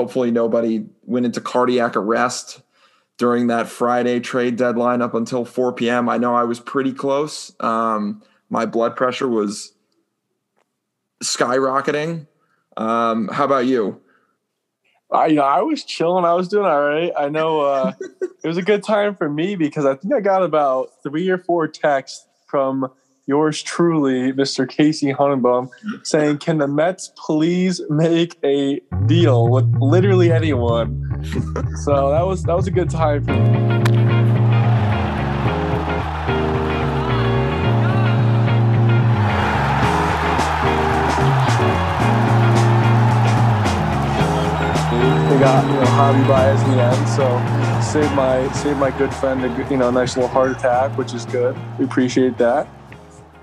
hopefully nobody went into cardiac arrest during that Friday trade deadline up until 4 p.m. I know I was pretty close. Um, my blood pressure was skyrocketing. Um, how about you? I, you know, I was chilling. I was doing all right. I know uh, it was a good time for me because I think I got about three or four texts from yours truly, Mr. Casey Honenbaum, saying, "Can the Mets please make a deal with literally anyone?" so that was that was a good time for me. got you know Javy Baez in the end, so save my save my good friend a you know nice little heart attack, which is good. We appreciate that.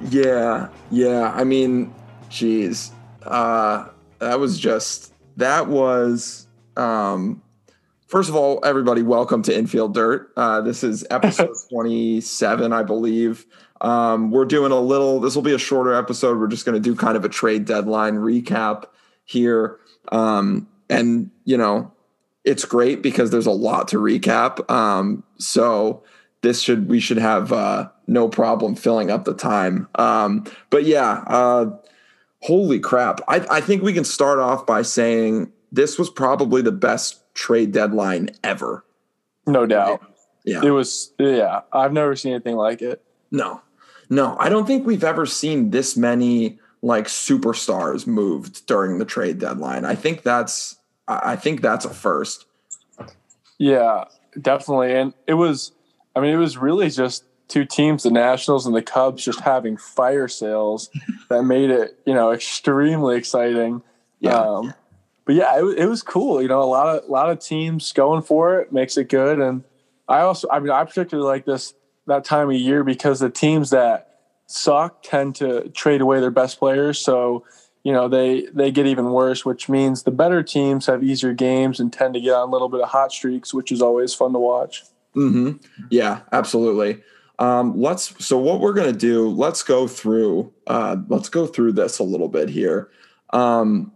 Yeah, yeah. I mean, geez, uh, that was just that was. Um, first of all, everybody, welcome to Infield Dirt. Uh, this is episode twenty-seven, I believe. Um, we're doing a little. This will be a shorter episode. We're just going to do kind of a trade deadline recap here. Um, and you know it's great because there's a lot to recap um, so this should we should have uh, no problem filling up the time. Um, but yeah uh, holy crap. I, I think we can start off by saying this was probably the best trade deadline ever. No doubt. Yeah. It was yeah i've never seen anything like it. No. No i don't think we've ever seen this many like superstars moved during the trade deadline. I think that's I think that's a first. Yeah, definitely. And it was, I mean, it was really just two teams, the Nationals and the Cubs, just having fire sales that made it, you know, extremely exciting. Yeah. Um, but yeah, it, it was cool. You know, a lot of a lot of teams going for it makes it good. And I also, I mean, I particularly like this that time of year because the teams that suck tend to trade away their best players. So you know they they get even worse which means the better teams have easier games and tend to get on a little bit of hot streaks which is always fun to watch mm-hmm. yeah absolutely um, let's so what we're going to do let's go through uh, let's go through this a little bit here um,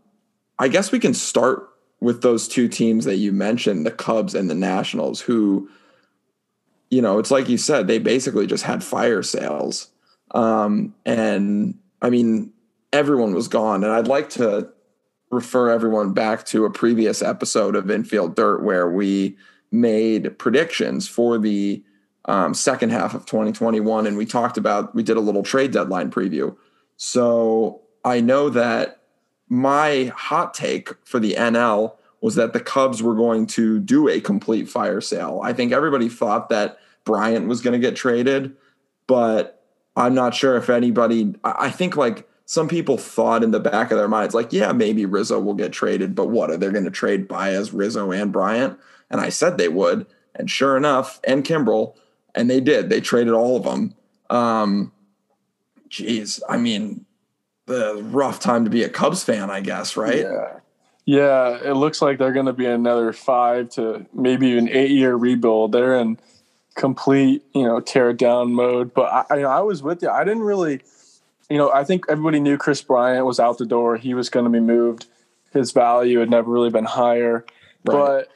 i guess we can start with those two teams that you mentioned the cubs and the nationals who you know it's like you said they basically just had fire sales um, and i mean everyone was gone. And I'd like to refer everyone back to a previous episode of Infield Dirt where we made predictions for the um, second half of 2021. And we talked about, we did a little trade deadline preview. So I know that my hot take for the NL was that the Cubs were going to do a complete fire sale. I think everybody thought that Bryant was going to get traded, but I'm not sure if anybody, I think like some people thought in the back of their minds, like, yeah, maybe Rizzo will get traded, but what are they going to trade Baez, Rizzo, and Bryant? And I said they would, and sure enough, and Kimbrel, and they did. They traded all of them. Um, geez, I mean, the rough time to be a Cubs fan, I guess, right? Yeah. Yeah, it looks like they're going to be another five to maybe even eight year rebuild. They're in complete, you know, tear down mode. But I, I, I was with you. I didn't really you know, I think everybody knew Kris Bryant was out the door. He was going to be moved. His value had never really been higher. Right. But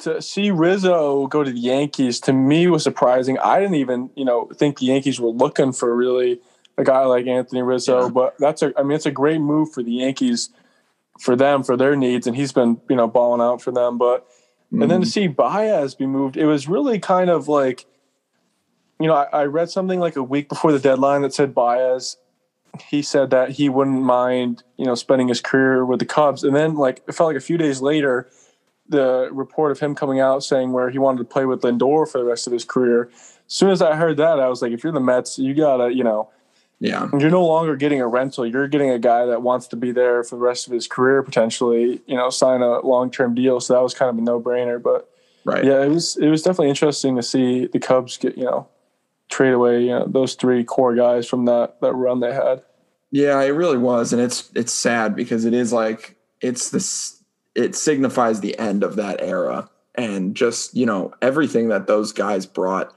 to see Rizzo go to the Yankees to me was surprising. I didn't even, you know, think the Yankees were looking for really a guy like Anthony Rizzo. Yeah. But that's a, I mean, it's a great move for the Yankees, for them, for their needs, and he's been, you know, balling out for them. But mm-hmm. and then to mm-hmm. see Baez be moved, it was really kind of like, you know, I, I read something like a week before the deadline that said Baez he said that he wouldn't mind, you know, spending his career with the Cubs. And then, like, it felt like a few days later, the report of him coming out saying where he wanted to play with Lindor for the rest of his career. As soon as I heard that, I was like, if you're the Mets, you gotta, you know, yeah, you're no longer getting a rental. You're getting a guy that wants to be there for the rest of his career, potentially, you know, sign a long term deal. So that was kind of a no brainer. But right, yeah, it was it was definitely interesting to see the Cubs get, you know, trade away you know, those three core guys from that that run they had. Yeah, it really was, and it's it's sad because it is like it's this it signifies the end of that era and just you know everything that those guys brought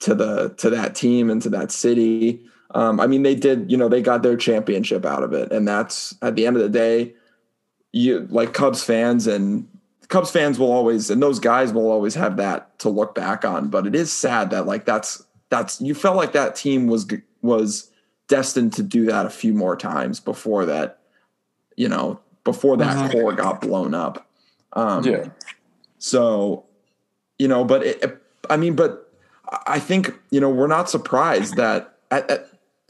to the to that team and to that city. Um, I mean, they did you know they got their championship out of it, and that's at the end of the day, you like Cubs fans and Cubs fans will always and those guys will always have that to look back on. But it is sad that like that's that's you felt like that team was was destined to do that a few more times before that, you know, before that mm-hmm. core got blown up. Um, yeah. So, you know, but it, I mean, but I think you know we're not surprised that at, at,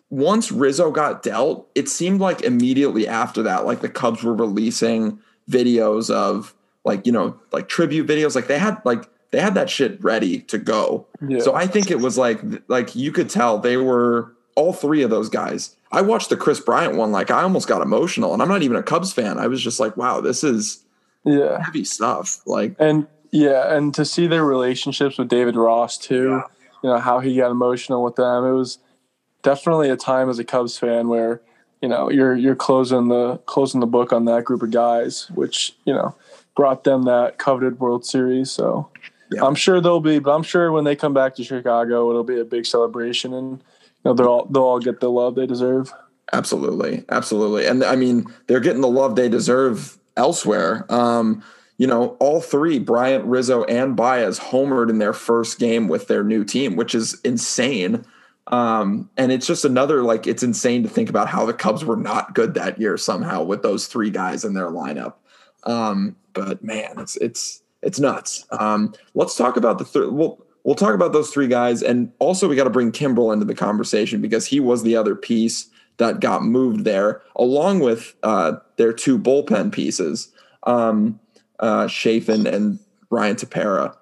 once Rizzo got dealt, it seemed like immediately after that, like the Cubs were releasing videos of like you know like tribute videos, like they had like they had that shit ready to go. Yeah. So I think it was like like you could tell they were all three of those guys. I watched the Kris Bryant one, like I almost got emotional, and I'm not even a Cubs fan. I was just like, wow, this is yeah heavy stuff. Like and yeah, and to see their relationships with David Ross too, yeah. you know how he got emotional with them. It was definitely a time as a Cubs fan where you know you're you're closing the closing the book on that group of guys, which you know brought them that coveted World Series. So yeah. I'm sure they'll be, but I'm sure when they come back to Chicago, it'll be a big celebration, and know they'll all they'll all get the love they deserve. Absolutely, absolutely, and I mean they're getting the love they deserve elsewhere. Um, you know, all three, Bryant, Rizzo, and Baez, homered in their first game with their new team, which is insane. Um, and it's just another like it's insane to think about how the Cubs were not good that year somehow with those three guys in their lineup. Um, but man, it's it's it's nuts. Um, let's talk about the third. We'll we'll talk about those three guys, and also we got to bring Kimbrel into the conversation because he was the other piece that got moved there, along with uh, their two bullpen pieces. Um, uh, Chafin and Ryan Tepera.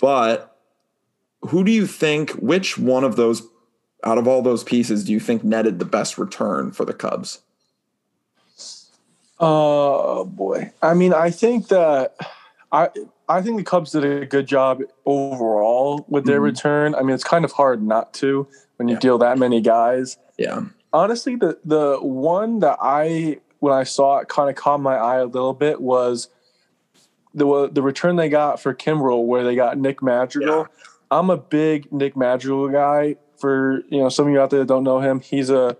But who do you think, which one of those, out of all those pieces, do you think netted the best return for the Cubs? Oh boy. I mean, I think that I I think the Cubs did a good job overall with their mm-hmm. return. I mean, it's kind of hard not to when you yeah. deal that many guys. Yeah. Honestly, the the one that I when I saw it kind of caught my eye a little bit was the the return they got for Kimbrel, where they got Nick Madrigal. Yeah. I'm a big Nick Madrigal guy. For you know, some of you out there that don't know him, he's a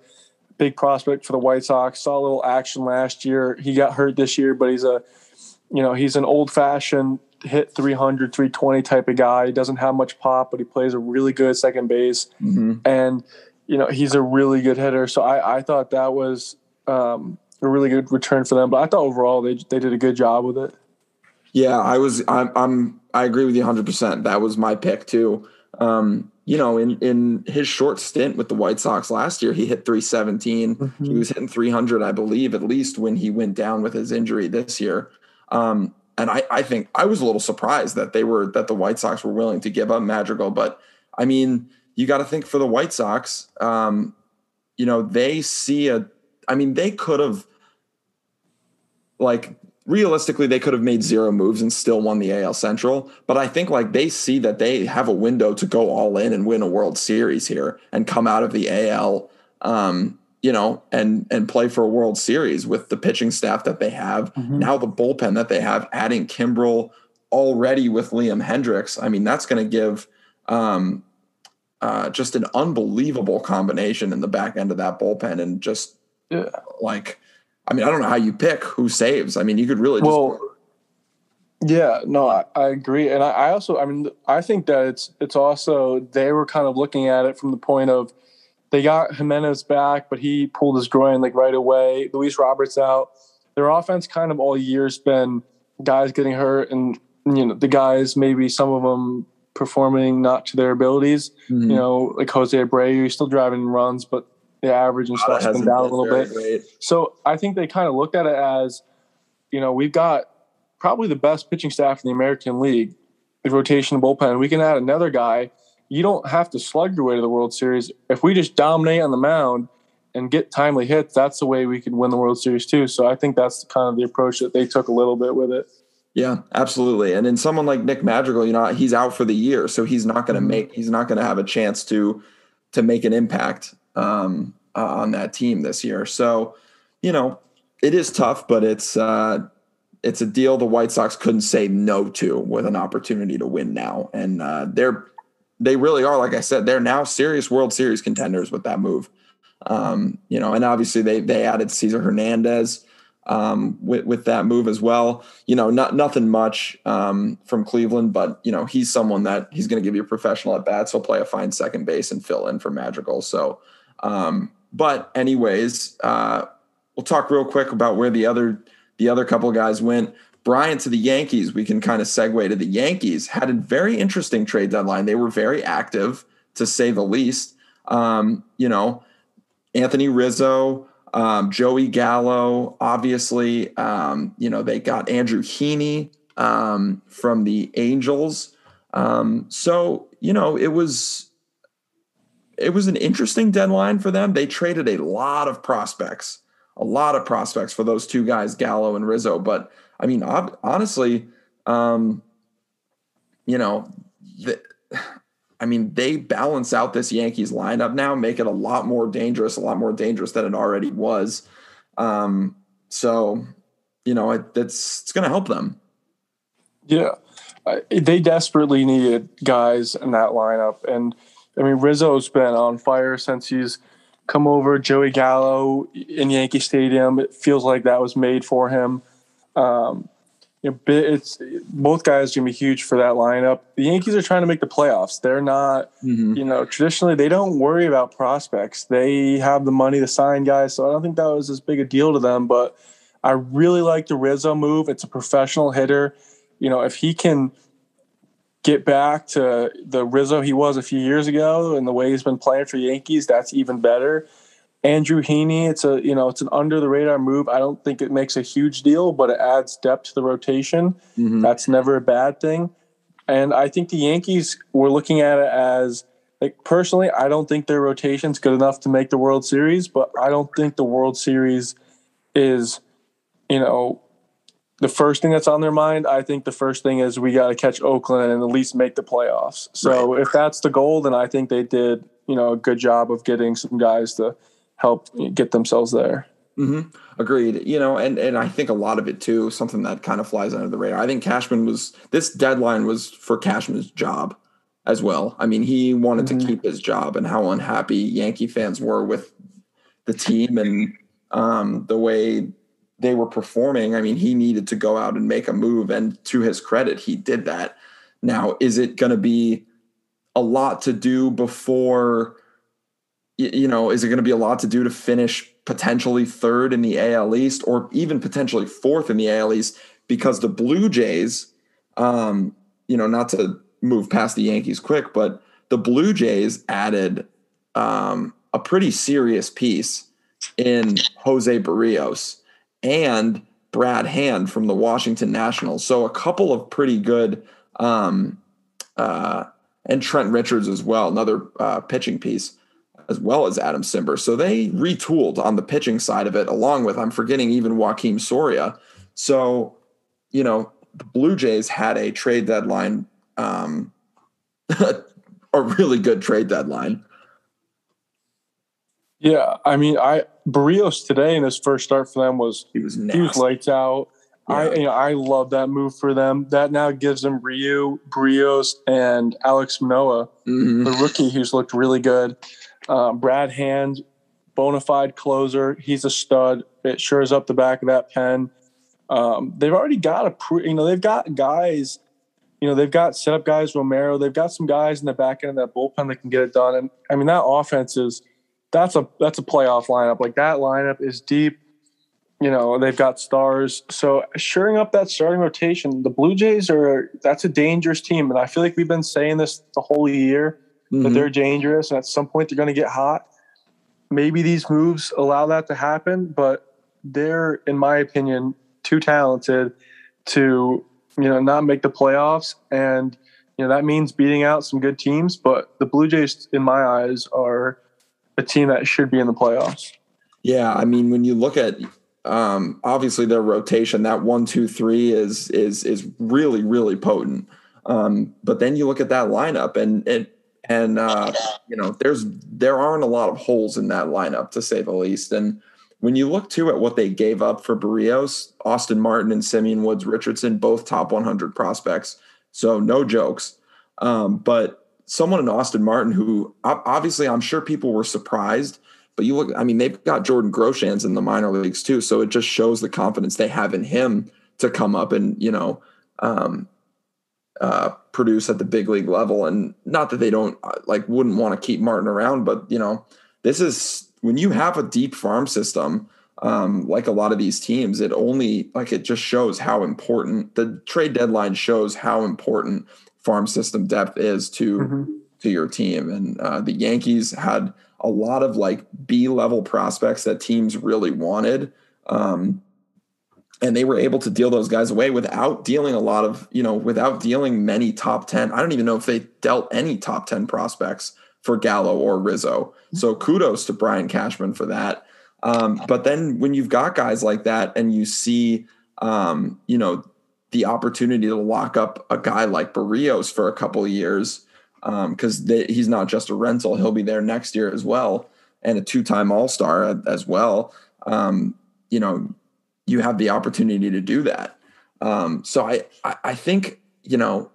big prospect for the White Sox. Saw a little action last year. He got hurt this year, but he's a you know he's an old fashioned hit 300 320 type of guy he doesn't have much pop but he plays a really good second base mm-hmm. and you know he's a really good hitter so i, I thought that was um, a really good return for them but i thought overall they, they did a good job with it yeah, I was. I'm. I'm I agree with you 100. percent That was my pick too. Um, you know, in in his short stint with the White Sox last year, he hit 317. Mm-hmm. He was hitting 300, I believe, at least when he went down with his injury this year. Um, and I, I think I was a little surprised that they were that the White Sox were willing to give up Madrigal. But I mean, you got to think for the White Sox, um, you know, they see a. I mean, they could have like realistically they could have made zero moves and still won the AL Central. But I think like they see that they have a window to go all in and win a World Series here and come out of the AL, um, you know, and and play for a World Series with the pitching staff that they have mm-hmm. now, the bullpen that they have, adding Kimbrel already with Liam Hendriks. I mean, that's going to give. Um, uh, just an unbelievable combination in the back end of that bullpen, and just yeah. like I mean, I don't know how you pick who saves. I mean, you could really well, yeah, no, I, I agree, and I, I, also, I mean, I think that it's it's also they were kind of looking at it from the point of they got Jimenez back, but he pulled his groin like right away. Luis Robert's out. Their offense kind of all year's been guys getting hurt, and you know the guys maybe some of them performing not to their abilities. Mm-hmm. You know, like Jose Abreu, still driving runs, but the average and stuff's been down a little bit. Great. So I think they kind of looked at it as, you know, we've got probably the best pitching staff in the American League, the rotation bullpen. We can add another guy. You don't have to slug your way to the World Series. If we just dominate on the mound and get timely hits, that's the way we could win the World Series too. So I think that's kind of the approach that they took a little bit with it. Yeah, absolutely. And then someone like Nick Madrigal, you know, he's out for the year, so he's not going to mm-hmm. make he's not going to have a chance to to make an impact um, uh, on that team this year. So, you know, it is tough, but it's uh, it's a deal the White Sox couldn't say no to with an opportunity to win now, and uh, they're they really are. Like I said, they're now serious World Series contenders with that move. Um, you know, and obviously they they added Cesar Hernandez. um, with, with that move as well. You know, not nothing much um, from Cleveland, but you know he's someone that he's going to give you a professional at bats. He'll play a fine second base and fill in for Madrigal. So, um, but anyways, uh, we'll talk real quick about where the other the other couple guys went. Bryant to the Yankees. We can kind of segue to the Yankees. Had a very interesting trade deadline. They were very active, to say the least. Um, you know, Anthony Rizzo, um, Joey Gallo, obviously, um, you know, they got Andrew Heaney um, from the Angels. Um, so, you know, it was it was an interesting deadline for them. They traded a lot of prospects, a lot of prospects for those two guys, Gallo and Rizzo. But I mean, honestly, um, you know, the, I mean, they balance out this Yankees lineup now, make it a lot more dangerous, a lot more dangerous than it already was. Um, so, you know, it, it's it's going to help them. Yeah, they desperately needed guys in that lineup, and I mean, Rizzo's been on fire since he's come over. Joey Gallo in Yankee Stadium, it feels like that was made for him. Um, you know, it's both guys gonna be huge for that lineup. The Yankees are trying to make the playoffs. They're not, mm-hmm. you know, traditionally they don't worry about prospects. They have the money to sign guys, so I don't think that was as big a deal to them. But I really like the Rizzo move. It's a professional hitter. You know, if he can get back to the Rizzo he was a few years ago and the way he's been playing for Yankees, that's even better. Andrew Heaney, it's a you know it's an under the radar move. I don't think it makes a huge deal, but it adds depth to the rotation. Mm-hmm. That's never a bad thing. And I think the Yankees were looking at it as like personally, I don't think their rotation's good enough to make the World Series, but I don't think the World Series is, you know, the first thing that's on their mind. I think the first thing is we got to catch Oakland and at least make the playoffs. So right. if that's the goal, then I think they did, you know, a good job of getting some guys to help get themselves there. Mm-hmm. Agreed. You know, and and I think a lot of it too, something that kind of flies under the radar. I think Cashman was this deadline was for Cashman's job as well. I mean, he wanted mm-hmm. to keep his job, and how unhappy Yankee fans were with the team and um, the way they were performing. I mean, he needed to go out and make a move, and to his credit, he did that. Now, is it going to be a lot to do before? you know, is it going to be a lot to do to finish potentially third in the AL East or even potentially fourth in the AL East? Because the Blue Jays, um, you know, not to move past the Yankees quick, but the Blue Jays added um, a pretty serious piece in Jose Berrios and Brad Hand from the Washington Nationals. So a couple of pretty good, um, uh, and Trent Richards as well, another uh, pitching piece as well as Adam Cimber. So they retooled on the pitching side of it, along with, I'm forgetting even Joakim Soria. So, you know, the Blue Jays had a trade deadline, um, a really good trade deadline. Yeah, I mean, I Berrios today in his first start for them was he was nasty. he was lights out. Yeah. I you know, I love that move for them. That now gives them Ryu, Berrios, and Alex Manoah, mm-hmm. the rookie who's looked really good. Um, Brad Hand, bona fide closer. He's a stud. It is up the back of that pen. Um, they've already got a, pre, you know, they've got guys, you know, they've got setup guys, Romero. They've got some guys in the back end of that bullpen that can get it done. And I mean, that offense is that's a that's a playoff lineup. Like that lineup is deep. You know, they've got stars. So shoring up that starting rotation, the Blue Jays are that's a dangerous team. And I feel like we've been saying this the whole year mm-hmm. that they're dangerous and at some point they're going to get hot. Maybe these moves allow that to happen, but they're, in my opinion, too talented to you know not make the playoffs, and you know that means beating out some good teams. But the Blue Jays, in my eyes, are a team that should be in the playoffs. Yeah, I mean, when you look at um, obviously their rotation, that one, two, three is is is really really potent. Um, but then you look at that lineup, and it and uh, you know there's there aren't a lot of holes in that lineup to say the least. And when you look too at what they gave up for Berrios, Austin Martin and Simeon Woods Richardson, both top 100 prospects, so no jokes. Um, but someone in Austin Martin who obviously I'm sure people were surprised, but you look, I mean, they've got Jordan Groshans in the minor leagues too. So it just shows the confidence they have in him to come up and, you know, um, uh, produce at the big league level. And not that they don't uh, like wouldn't want to keep Martin around, but you know, this is when you have a deep farm system, um, like a lot of these teams, it only like it just shows how important the trade deadline shows how important farm system depth is to mm-hmm. to your team. And uh, the Yankees had a lot of like B level prospects that teams really wanted. Um, and they were able to deal those guys away without dealing a lot of, you know, without dealing many top 10. I don't even know if they dealt any top 10 prospects for Gallo or Rizzo. So kudos to Brian Cashman for that. Um, but then when you've got guys like that and you see, um, you know, the opportunity to lock up a guy like Berrios for a couple of years, because um, he's not just a rental, he'll be there next year as well, and a two time All Star as well. Um, you know, you have the opportunity to do that. Um, so I, I, I think you know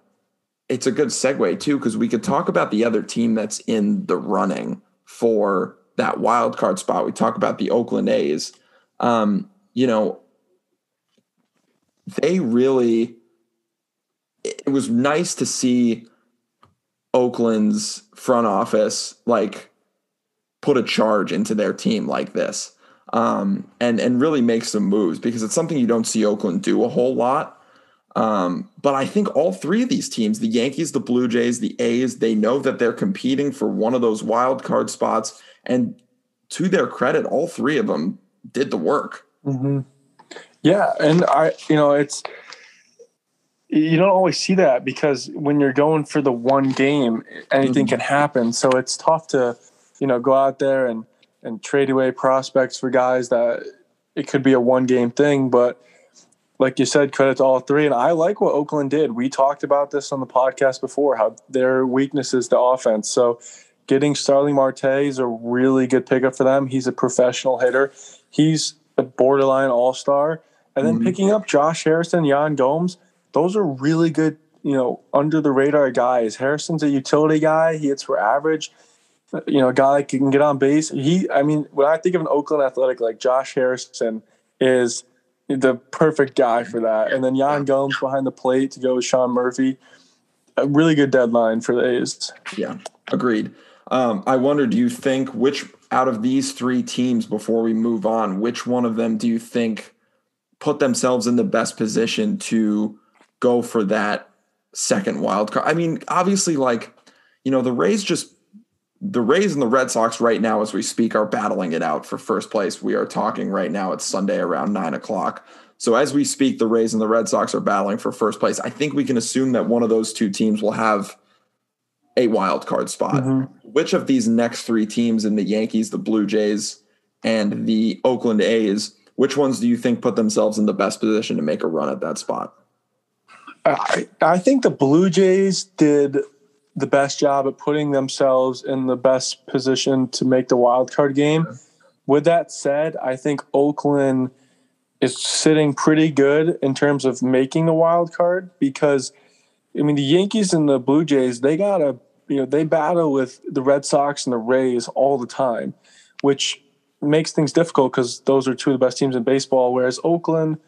it's a good segue too because we could talk about the other team that's in the running for that wild card spot. We talk about the Oakland A's. Um, you know, they really. It was nice to see Oakland's front office like put a charge into their team like this um, and and really make some moves because it's something you don't see Oakland do a whole lot. Um, but I think all three of these teams, the Yankees, the Blue Jays, the A's, they know that they're competing for one of those wild card spots. And to their credit, all three of them did the work. Mm-hmm. Yeah, and I, you know, it's you don't always see that because when you're going for the one game, anything mm-hmm. can happen. So it's tough to, you know, go out there and and trade away prospects for guys that it could be a one game thing. But like you said, credit to all three. And I like what Oakland did. We talked about this on the podcast before, how their weakness is the offense. So getting Starling Marte is a really good pickup for them. He's a professional hitter. He's a borderline all star. And then mm-hmm. picking up Josh Harrison, Yan Gomes, those are really good, you know, under the radar guys. Harrison's a utility guy. He hits for average you know, a guy that can get on base. He, I mean, when I think of an Oakland Athletic, like Josh Harrison is the perfect guy for that. And then Yan Gomes behind the plate to go with Sean Murphy. A really good deadline for the A's. Yeah, agreed. Um, I wonder, do you think which out of these three teams, before we move on, which one of them do you think put themselves in the best position to go for that second wild card? I mean, obviously, like, you know, the Rays just the Rays and the Red Sox right now, as we speak, are battling it out for first place. We are talking right now. It's Sunday around nine o'clock. So as we speak, the Rays and the Red Sox are battling for first place. I think we can assume that one of those two teams will have a wild card spot. Mm-hmm. Which of these next three teams in the Yankees, the Blue Jays, and the Oakland A's, which ones do you think put themselves in the best position to make a run at that spot? I, I think the Blue Jays did the best job at putting themselves in the best position to make the wild card game. With that said, I think Oakland is sitting pretty good in terms of making the wild card because I mean the Yankees and the Blue Jays, they got a you know, they battle with the Red Sox and the Rays all the time, which makes things difficult because those are two of the best teams in baseball. Whereas Oakland,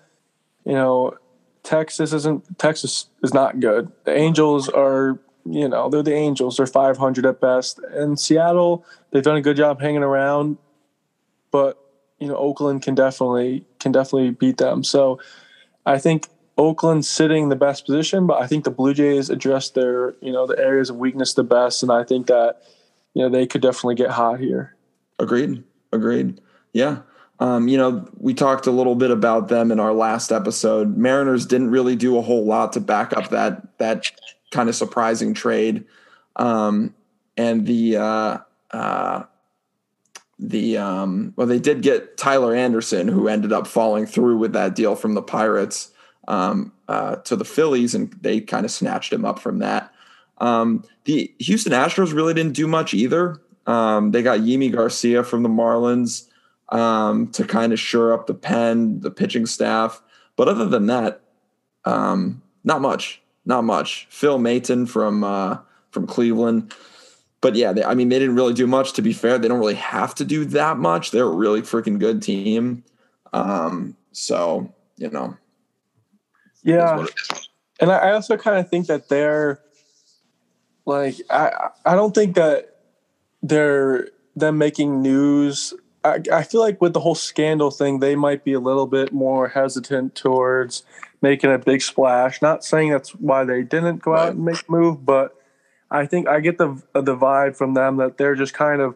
you know, Texas isn't Texas is not good. The Angels are you know, they're the Angels. They're 500 at best. And Seattle, they've done a good job hanging around, but you know, Oakland can definitely can definitely beat them. So I think Oakland's sitting in the best position, but I think the Blue Jays addressed their, you know, the areas of weakness the best, and I think that, you know, they could definitely get hot here. Agreed. Agreed. Yeah. Um, you know, we talked a little bit about them in our last episode. Mariners didn't really do a whole lot to back up that that kind of surprising trade. Um, and the uh, uh, the um, well, they did get Tyler Anderson, who ended up falling through with that deal from the Pirates um, uh, to the Phillies, and they kind of snatched him up from that. Um, the Houston Astros really didn't do much either. Um, they got Yimi Garcia from the Marlins um, to kind of shore up the pen, the pitching staff. But other than that, um, not much not much. Phil Maton from uh, from Cleveland. but yeah, they, I mean, they didn't really do much. To be fair, they don't really have to do that much. They're a really freaking good team. Um, so you know, yeah, and I also kind of think that they're like I I don't think that they're them making news. I, I feel like with the whole scandal thing, they might be a little bit more hesitant towards making a big splash. Not saying that's why they didn't go out and make a move, but I think I get the the vibe from them that they're just kind of,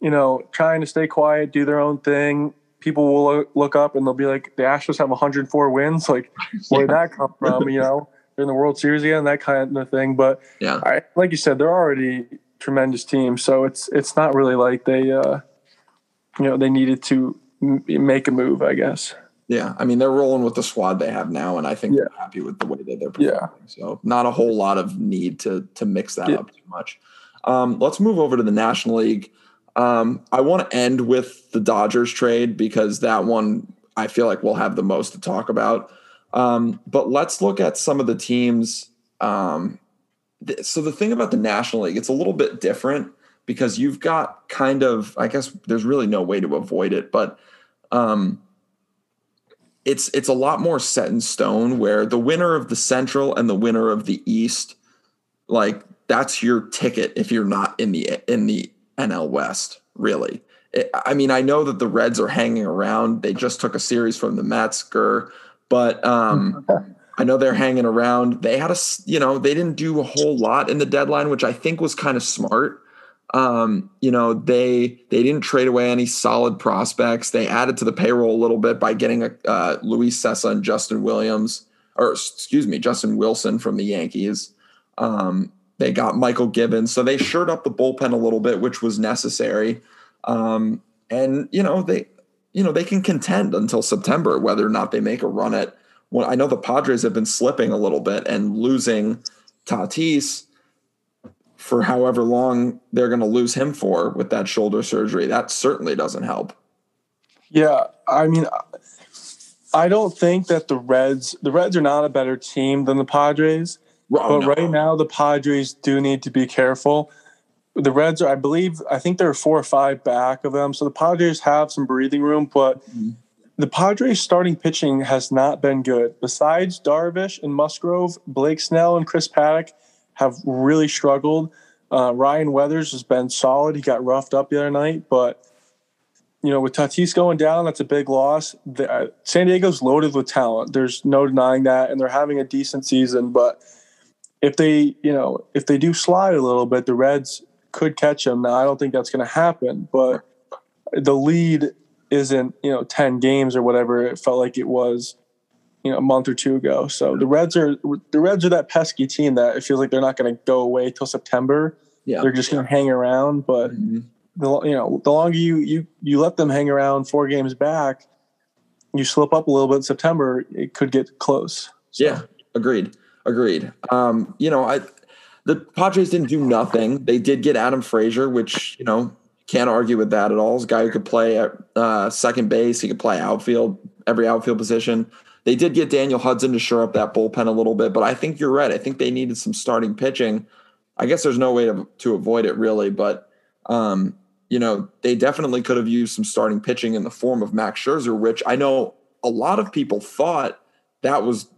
you know, trying to stay quiet, do their own thing. People will look up and they'll be like, the Astros have 104 wins. Like, where did that come from? You know, they're in the World Series again, that kind of thing. But yeah, I, like you said, they're already tremendous team, so it's it's not really like they, uh, you know, they needed to m- make a move. I guess. Yeah, I mean they're rolling with the squad they have now, and I think Yeah. they're happy with the way that they're performing. Yeah. So not a whole lot of need to to mix that Yeah. up too much. Um, let's move over to the National League. Um, I want to end with the Dodgers trade because that one I feel like we'll have the most to talk about. Um, but let's look at some of the teams. Um, th- so the thing about the National League, it's a little bit different because you've got kind of, I guess there's really no way to avoid it, but um, it's it's a lot more set in stone where the winner of the Central and the winner of the East, like that's your ticket if you're not in the in the NL West, really. It- I mean, I know that the Reds are hanging around. They just took a series from the Mets, but um, I know they're hanging around. They had a, you know, they didn't do a whole lot in the deadline, which I think was kind of smart. Um, you know, they they didn't trade away any solid prospects. They added to the payroll a little bit by getting a uh, Luis Cessa and Justin Williams, or excuse me, Justin Wilson from the Yankees. Um, they got Mychal Givens, so they shored up the bullpen a little bit, which was necessary. Um, and you know they, you know they can contend until September whether or not they make a run at. Well, I know the Padres have been slipping a little bit and losing Tatis for however long they're going to lose him for with that shoulder surgery. That certainly doesn't help. Yeah, I mean, I don't think that the Reds the Reds are not a better team than the Padres. Oh, but no. right now, the Padres do need to be careful. The Reds are, I believe, I think they're four or five back of them. So the Padres have some breathing room, but Mhm. the Padres starting pitching has not been good. Besides Darvish and Musgrove, Blake Snell and Chris Paddack have really struggled. Uh, Ryan Weathers has been solid. He got roughed up the other night, but you know, with Tatis going down, that's a big loss. The, uh, San Diego's loaded with talent. There's no denying that, and they're having a decent season. But if they, you know, if they do slide a little bit, the Reds could catch them. Now, I don't think that's going to happen, but the lead isn't, you know, ten games or whatever it felt like it was, you know, a month or two ago. So the Reds are the Reds are that pesky team that it feels like they're not going to go away till September. Yeah. They're just going to hang around, but Mhm. the you know the longer you you you let them hang around four games back, you slip up a little bit in September, it could get close. So, Yeah, agreed. Agreed. Um, you know, I the Padres didn't do nothing. They did get Adam Frazier, which you know can't argue with that at all. He's a guy who could play at uh, second base. He could play outfield, every outfield position. They did get Daniel Hudson to shore up that bullpen a little bit, but I think you're right. I think they needed some starting pitching. I guess there's no way to, to avoid it really, but um, you know they definitely could have used some starting pitching in the form of Max Scherzer, which I know a lot of people thought that was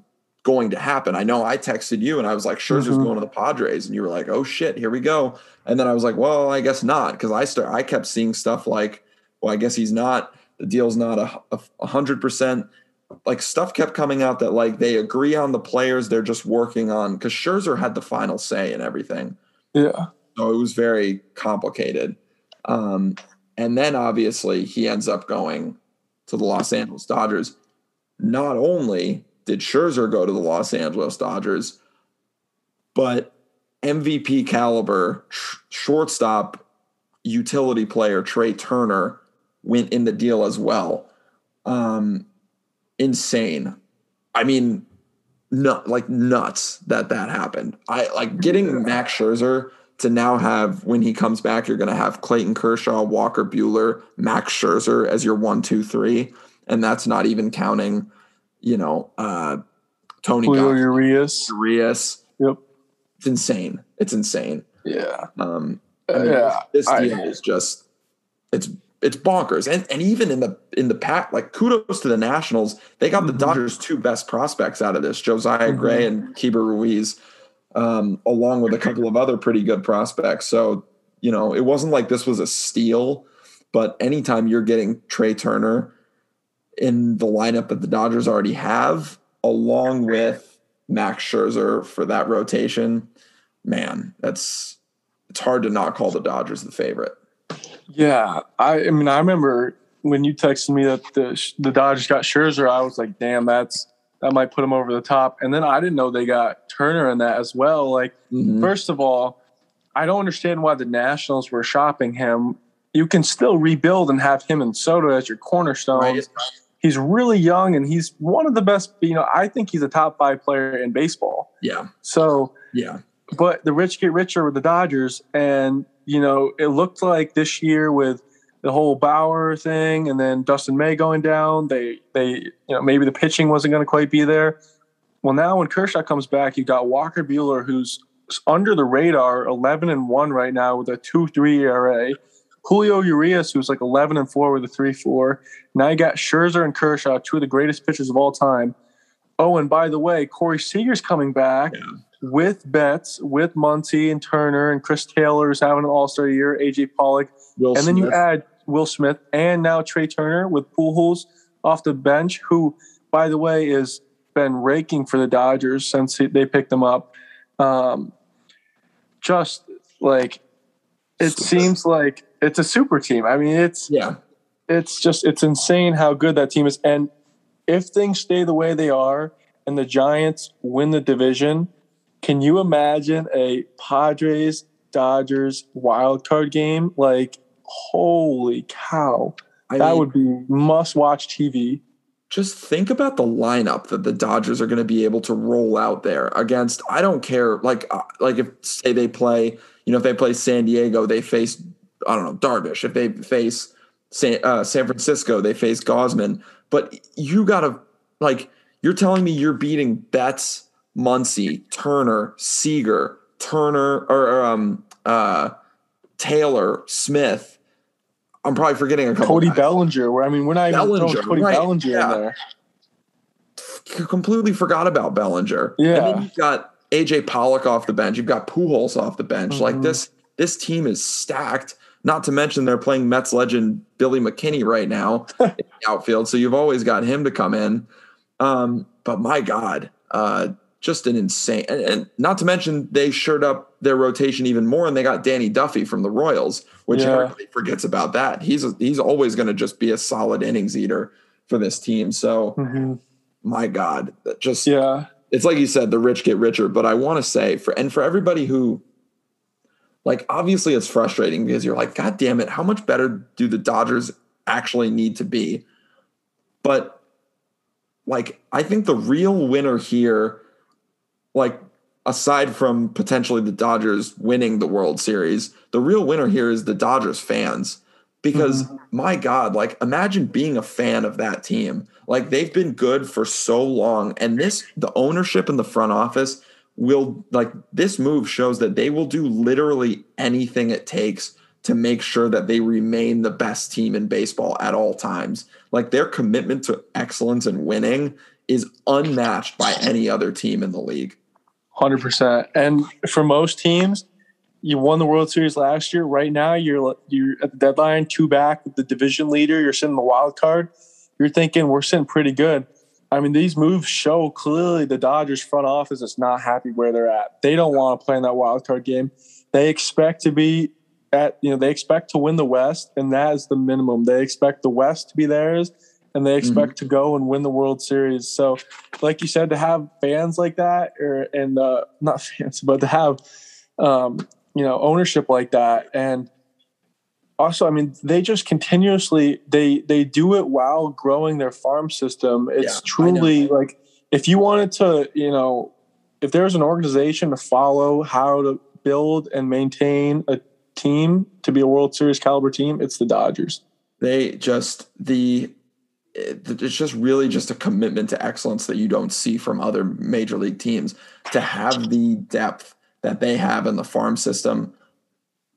going to happen. I know I texted you and I was like, Scherzer's Mhm. going to the Padres, and you were like, oh shit, here we go. And then I was like, well, I guess not, because I start I kept seeing stuff like, well, I guess he's not. The deal's not a- a a hundred percent. Like stuff kept coming out that like they agree on the players, they're just working on because Scherzer had the final say in everything. yeah, So it was very complicated. Um, and then obviously he ends up going to the Los Angeles Dodgers. Not only did Scherzer go to the Los Angeles Dodgers, but MVP caliber sh- shortstop utility player Trea Turner went in the deal as well. Um, insane. I mean, nut like nuts that that happened. I like getting Max Scherzer to now have when he comes back, you're going to have Clayton Kershaw, Walker Buehler, Max Scherzer as your one, two, three, and that's not even counting, you know, uh, Tony Julio Gon- Urias. Urias. Yep. It's insane. It's insane. Yeah, Um, I mean, yeah, this I- deal is just it's it's bonkers. And and even in the in the pack, like kudos to the Nationals. They got Mhm. the Dodgers' two best prospects out of this, Josiah Mhm. Gray and Keibert Ruiz, um, along with a couple of other pretty good prospects. So, you know, it wasn't like this was a steal, but anytime you're getting Trea Turner in the lineup that the Dodgers already have, along with Max Scherzer for that rotation, man, that's it's hard to not call the Dodgers the favorite. Yeah, I, I mean, I remember when you texted me that the the Dodgers got Scherzer, I was like, damn, that's that might put them over the top. And then I didn't know they got Turner in that as well. Like, Mhm. first of all, I don't understand why the Nationals were shopping him. You can still rebuild and have him and Soto as your cornerstones. Right. He's really young and he's one of the best. You know, I think he's a top five player in baseball. Yeah, So yeah, but the rich get richer with the Dodgers, and you know it looked like this year with the whole Bauer thing, and then Dustin May going down. They they you know maybe the pitching wasn't going to quite be there. Well, now when Kershaw comes back, you've got Walker Buehler, who's under the radar, eleven and one right now with a two three ERA. Julio Urias, who's like eleven and four with a three four. Now you got Scherzer and Kershaw, two of the greatest pitchers of all time. Oh, and by the way, Corey Seager's coming back Yeah. with Betts, with Muncy and Turner, and Chris Taylor is having an All Star year. AJ Pollock, Will and then you add Will Smith and now Trea Turner with Pujols off the bench, who, by the way, has been raking for the Dodgers since they picked him up. Um, just like it seems like it's a super team. I mean, it's yeah, it's just it's insane how good that team is. And if things stay the way they are and the Giants win the division, can you imagine a Padres Dodgers wild card game? Like, holy cow. I that mean, would be must watch TV. just think about the lineup that the Dodgers are going to be able to roll out there against. I don't care, like uh, like if say they play, you know, if they play San Diego, they face I don't know Darvish. If they face San, uh, San Francisco, they face Gausman. But you got to like you're telling me you're beating Betts, Muncy, Turner, Seager, Turner, or, um uh Taylor, Smith. I'm probably forgetting a couple. Cody guys. Bellinger, where I mean, we're not even Bellinger, Cody right, Bellinger yeah. in there. completely forgot about Bellinger. Yeah. And then you've got AJ Pollock off the bench. You've got Pujols off the bench. Like Mhm. this, this team is stacked. Not to mention they're playing Mets legend Billy McKinney right now in the outfield. So you've always got him to come in. Um, but my God, uh, just an insane and, and not to mention they shored up their rotation even more and they got Danny Duffy from the Royals, which Yeah. everybody forgets about that. He's he's always going to just be a solid innings eater for this team. So Mhm. my God, just Yeah. It's like you said, the rich get richer. But I want to say for and for everybody who like obviously it's frustrating because you're like, God damn it, how much better do the Dodgers actually need to be? But like I think the real winner here, like aside from potentially the Dodgers winning the World Series, the real winner here is the Dodgers fans. Because mm-hmm. my God, like imagine being a fan of that team. Like they've been good for so long. And this, the ownership in the front office will, like, this move shows that they will do literally anything it takes to make sure that they remain the best team in baseball at all times. Like their commitment to excellence and winning is unmatched by any other team in the league. Hundred percent. And for most teams, you won the World Series last year. Right now, you're you're at the deadline, two back with the division leader. You're sitting in the wild card. You're thinking we're sitting pretty good. I mean, these moves show clearly the Dodgers front office is not happy where they're at. They don't want to play in that wild card game. They expect to be at you know they expect to win the West, and that is the minimum. They expect the West to be theirs, and they expect to go and win the World Series. So, like you said, to have fans like that, or and uh, not fans, but to have um, you know ownership like that, and also, I mean, they just continuously they they do it while growing their farm system. It's Yeah, truly like if you wanted to, you know, if there's an organization to follow how to build and maintain a team to be a World Series caliber team, it's the Dodgers. they just the it's just really just a commitment to excellence that you don't see from other major league teams to have the depth that they have in the farm system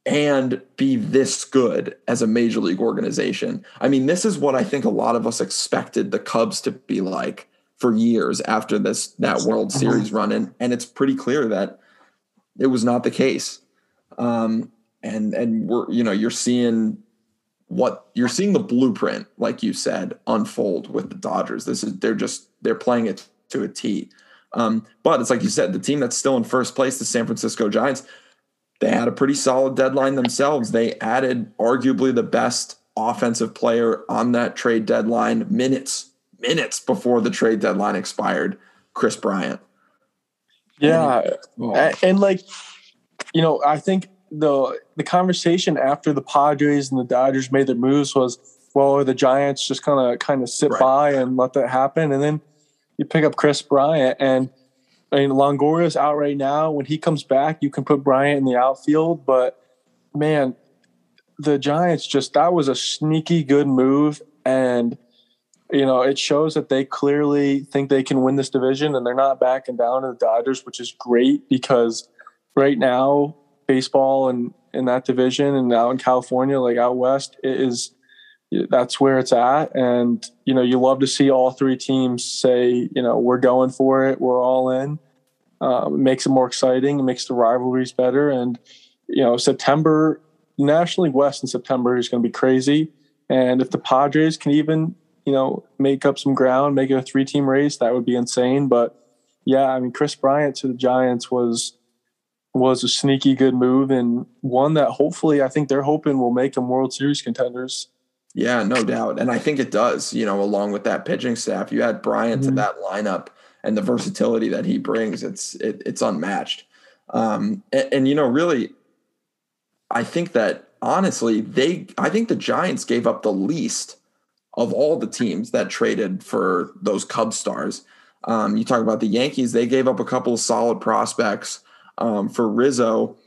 and be this good as a major league organization. I mean, this is what I think a lot of us expected the Cubs to be like for years after this that World Series run in, and it's pretty clear that it was not the case. Um, and and we're you know you're seeing what you're seeing the blueprint, like you said, unfold with the Dodgers. This is they're just they're playing it to a T. Um, but it's like you said, the team that's still in first place, the San Francisco Giants, they had a pretty solid deadline themselves. They added arguably the best offensive player on that trade deadline minutes, minutes before the trade deadline expired, Kris Bryant. Yeah. And, and, and like, you know, I think the the conversation after the Padres and the Dodgers made their moves was, well, the Giants just kind of kind of sit right. by and let that happen, and then you pick up Kris Bryant, and I mean Longoria's out right now. When he comes back, you can put Bryant in the outfield, but man, the Giants just that was a sneaky good move, and you know it shows that they clearly think they can win this division, and they're not backing down to the Dodgers, which is great because right now baseball and in that division and now in California, like out west, is that's where it's at. And you know, you love to see all three teams say, you know, we're going for it, we're all in. Um, it makes it more exciting. It makes the rivalries better. And you know, September, National League West in September is going to be crazy. And if the Padres can even, you know, make up some ground, make it a three-team race, that would be insane. But yeah, I mean, Kris Bryant to the Giants was was a sneaky good move and one that hopefully I think they're hoping will make them World Series contenders. Yeah, no doubt. And I think it does, you know, along with that pitching staff. You add Bryant mm-hmm. to that lineup and the versatility that he brings, it's it, it's unmatched. Um, and, and you know, really, I think that honestly, they I think the Giants gave up the least of all the teams that traded for those Cub stars. Um, you talk about the Yankees, they gave up a couple of solid prospects um, for Rizzo.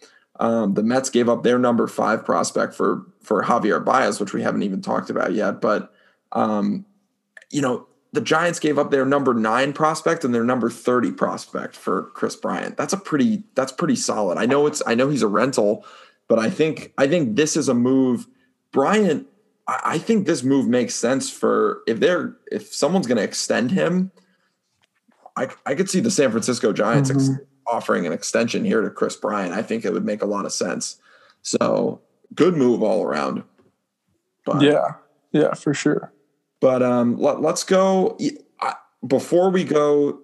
Um, the Mets gave up their number five prospect for for Javier Baez, which we haven't even talked about yet. But um, you know, the Giants gave up their number nine prospect and their number thirty prospect for Kris Bryant. That's a pretty that's pretty solid. I know it's I know he's a rental, but I think I think this is a move. Bryant, I think this move makes sense for if they're if someone's going to extend him. I I could see the San Francisco Giants. Mm-hmm. Ex- offering an extension here to Kris Bryant, I think it would make a lot of sense. So good move all around. But, yeah, yeah, for sure. But um, let, us go before we go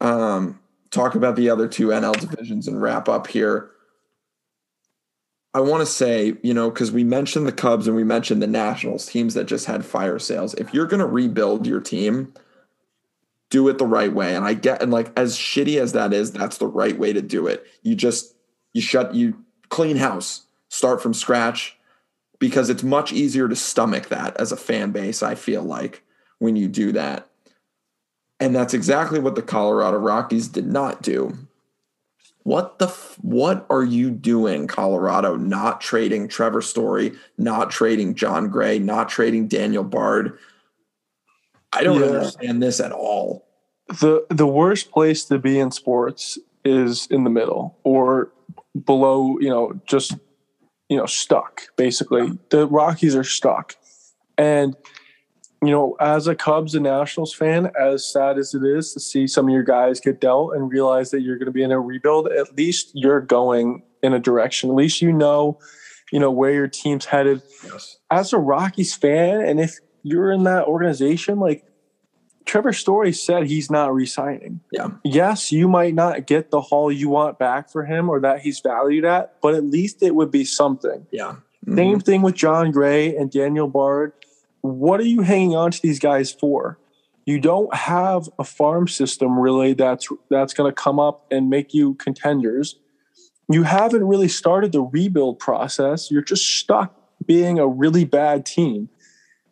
um, talk about the other two NL divisions and wrap up here. I want to say, you know, because we mentioned the Cubs and we mentioned the Nationals, teams that just had fire sales. If you're going to rebuild your team, do it the right way. And I get, and like as shitty as that is, that's the right way to do it. You just, you shut, you clean house, start from scratch because it's much easier to stomach that as a fan base, I feel like, when you do that. And that's exactly what the Colorado Rockies did not do. What the f- what are you doing, Colorado? Not trading Trevor Story, not trading Jon Gray, not trading Daniel Bard, I don't yeah. understand this at all. The the worst place to be in sports is in the middle or below, you know, just you know, stuck basically. The Rockies are stuck. And you know, as a Cubs and Nationals fan, as sad as it is to see some of your guys get dealt and realize that you're going to be in a rebuild, at least you're going in a direction. At least you know, you know where your team's headed. Yes. As a Rockies fan, and if you're in that organization, like Trevor Story said he's not resigning. Yeah. Yes, you might not get the haul you want back for him or that he's valued at, but at least it would be something. Yeah. Mm-hmm. Same thing with Jon Gray and Daniel Bard. What are you hanging on to these guys for? You don't have a farm system really that's that's going to come up and make you contenders. You haven't really started the rebuild process. You're just stuck being a really bad team.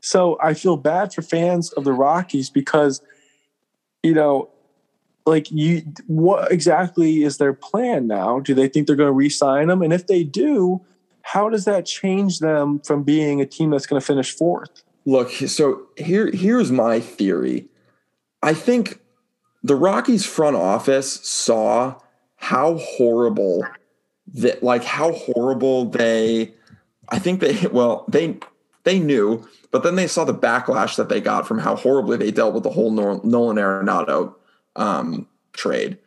So I feel bad for fans of the Rockies because, you know, like you, what exactly is their plan now? Do they think they're going to re-sign them? And if they do, how does that change them from being a team that's going to finish fourth? Look, so here, here's my theory. I think the Rockies front office saw how horrible that like how horrible they I think they well they they knew, but then they saw the backlash that they got from how horribly they dealt with the whole Nolan Arenado um, trade.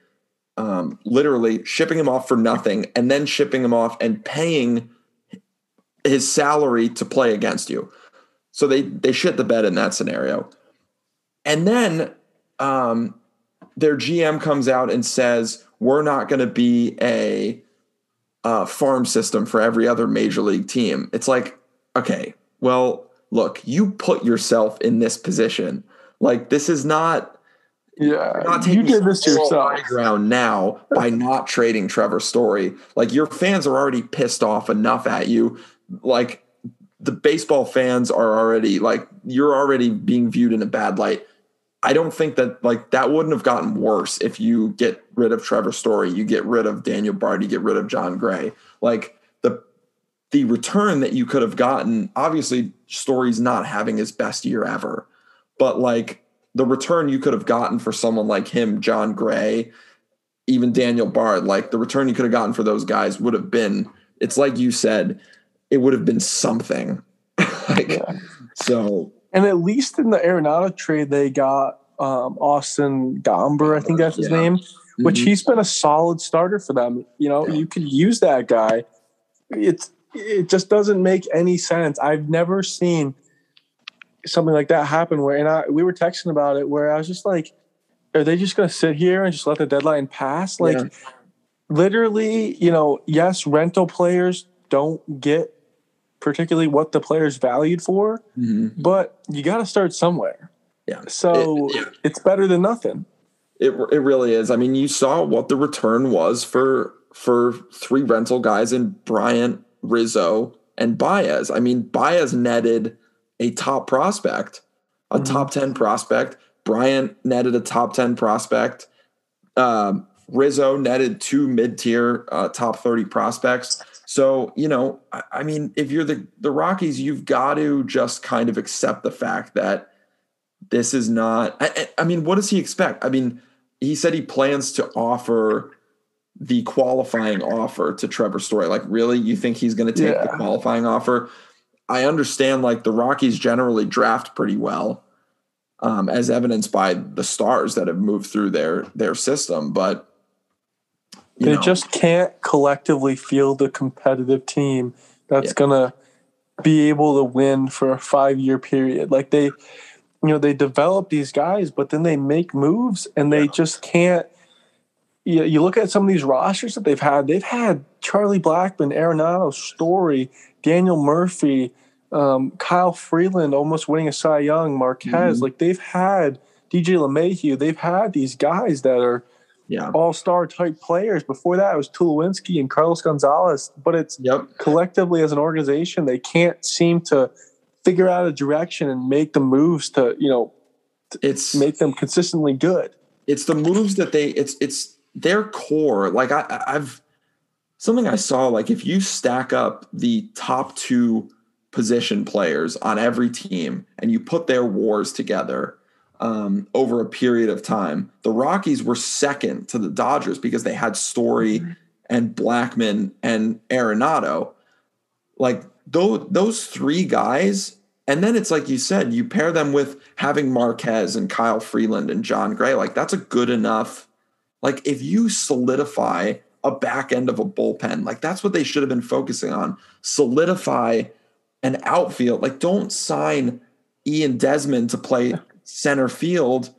Um, literally shipping him off for nothing and then shipping him off and paying his salary to play against you. So they they shit the bed in that scenario. And then um, their GM comes out and says, "We're not going to be a uh, farm system for every other major league team." It's like, okay, well, look, you put yourself in this position. Like this is not. Yeah, not you did this to yourself. Ground now by not trading Trevor Story. Like your fans are already pissed off enough at you. Like the baseball fans are already like you're already being viewed in a bad light. I don't think that like that wouldn't have gotten worse if you get rid of Trevor Story, you get rid of Daniel Bard, you get rid of Jon Gray. Like the the return that you could have gotten, obviously Story's not having his best year ever, but like the return you could have gotten for someone like him, Jon Gray, even Daniel Bard, like the return you could have gotten for those guys would have been, it's like you said, it would have been something. like, yeah. So and at least in the Arenado trade, they got um, Austin Gomber, I think that's his yeah. name, mm-hmm. which he's been a solid starter for them. You know, yeah. you could use that guy. It's it just doesn't make any sense. I've never seen something like that happen where and I we were texting about it where I was just like, are they just gonna sit here and just let the deadline pass? Like yeah. literally, you know, yes, rental players don't get particularly what the player's valued for, mm-hmm. but you got to start somewhere. Yeah. So it, yeah. it's better than nothing. It it really is. I mean, you saw what the return was for for three rental guys in Bryant, Rizzo, and Baez. I mean, Baez netted a top prospect, a mm-hmm. top 10 prospect. Bryant netted a top 10 prospect. Um, Rizzo netted two mid tier uh, top 30 prospects. So, you know, I, I mean, if you're the, the Rockies, you've got to just kind of accept the fact that this is not, I, I mean, what does he expect? I mean, he said he plans to offer the qualifying offer to Trevor Story. Like, really? You think he's going to take yeah. the qualifying offer? I understand, like, the Rockies generally draft pretty well, um, as evidenced by the stars that have moved through their their system. But they know. just can't collectively field a competitive team that's yeah. gonna be able to win for a five year period. Like they, you know, they develop these guys, but then they make moves and they yeah. just can't. You, you look at some of these rosters that they've had. They've had Charlie Blackmon, Arenado, Story, Daniel Murphy, um, Kyle Freeland, almost winning a Cy Young, Marquez. Mm-hmm. Like they've had DJ LeMahieu. They've had these guys that are yeah. all star type players. Before that, it was Tulowitzki and Carlos Gonzalez. But it's yep. collectively as an organization, they can't seem to figure out a direction and make the moves to you know it's make them consistently good. It's the moves that they it's it's their core. Like I I've something I saw like if you stack up the top two position players on every team and you put their wars together um, over a period of time. The Rockies were second to the Dodgers because they had Story mm-hmm. and Blackmon and Arenado. Like those, those three guys, and then it's like you said, you pair them with having Marquez and Kyle Freeland and Jon Gray. Like that's a good enough. Like if you solidify a back end of a bullpen, like that's what they should have been focusing on. Solidify an outfield. Like don't sign Ian Desmond to play center field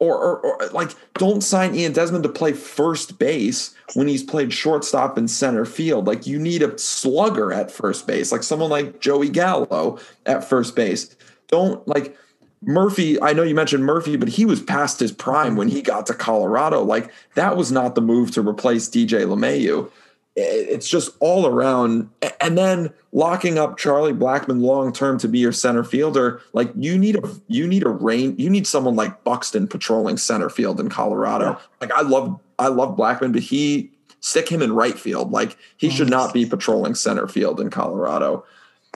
or, or, or, like don't sign Ian Desmond to play first base when he's played shortstop and center field. Like you need a slugger at first base, like someone like Joey Gallo at first base. Don't like Murphy. I know you mentioned Murphy, but he was past his prime when he got to Colorado. Like that was not the move to replace DJ LeMahieu it's just all around. And then locking up Charlie Blackmon long term to be your center fielder, like you need a you need a rain you need someone like Buxton patrolling center field in Colorado. Yeah. Like I love I love Blackmon, but he stick him in right field. Like he should not be patrolling center field in Colorado.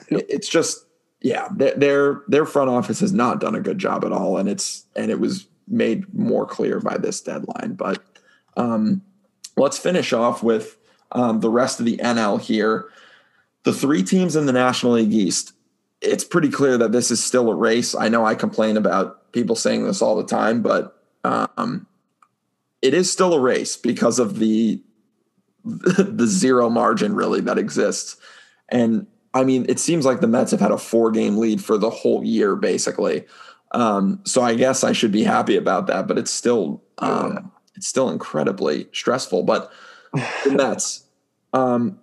It's just yeah, their their front office has not done a good job at all, and it's and it was made more clear by this deadline. But um, let's finish off with um, the rest of the NL here. The three teams in the National League East, it's pretty clear that this is still a race. I know I complain about people saying this all the time, but um, it is still a race because of the the zero margin really that exists. And I mean, it seems like the Mets have had a four game lead for the whole year, basically. Um, so I guess I should be happy about that, but it's still um, it's still incredibly stressful. But the Mets, um,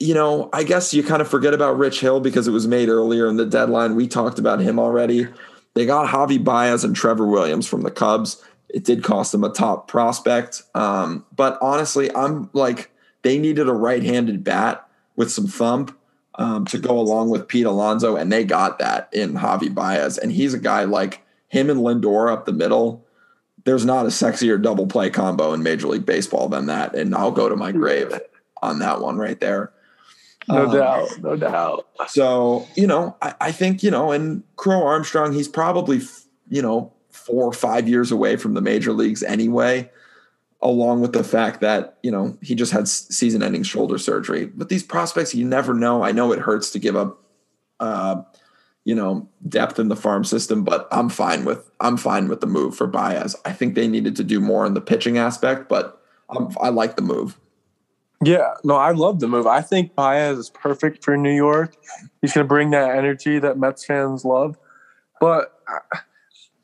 you know, I guess you kind of forget about Rich Hill because it was made earlier in the deadline. We talked about him already. They got Javy Baez and Trevor Williams from the Cubs. It did cost them a top prospect. Um, but honestly, I'm like, they needed a right handed bat with some thump um, to go along with Pete Alonso, and they got that in Javy Baez. And he's a guy like him and Lindor up the middle. There's not a sexier double play combo in Major League Baseball than that. And I'll go to my grave on that one right there. No um, doubt. No doubt. So, you know, I, I think, you know, and Crow Armstrong, he's probably, you know, four or five years away from the major leagues anyway, along with the fact that, you know, he just had season ending shoulder surgery. But these prospects, you never know. I know it hurts to give up, uh, you know, depth in the farm system, but I'm fine with I'm fine with the move for Baez. I think they needed to do more in the pitching aspect, but I'm, I like the move. Yeah, no, I love the move. I think Baez is perfect for New York. He's going to bring that energy that Mets fans love. But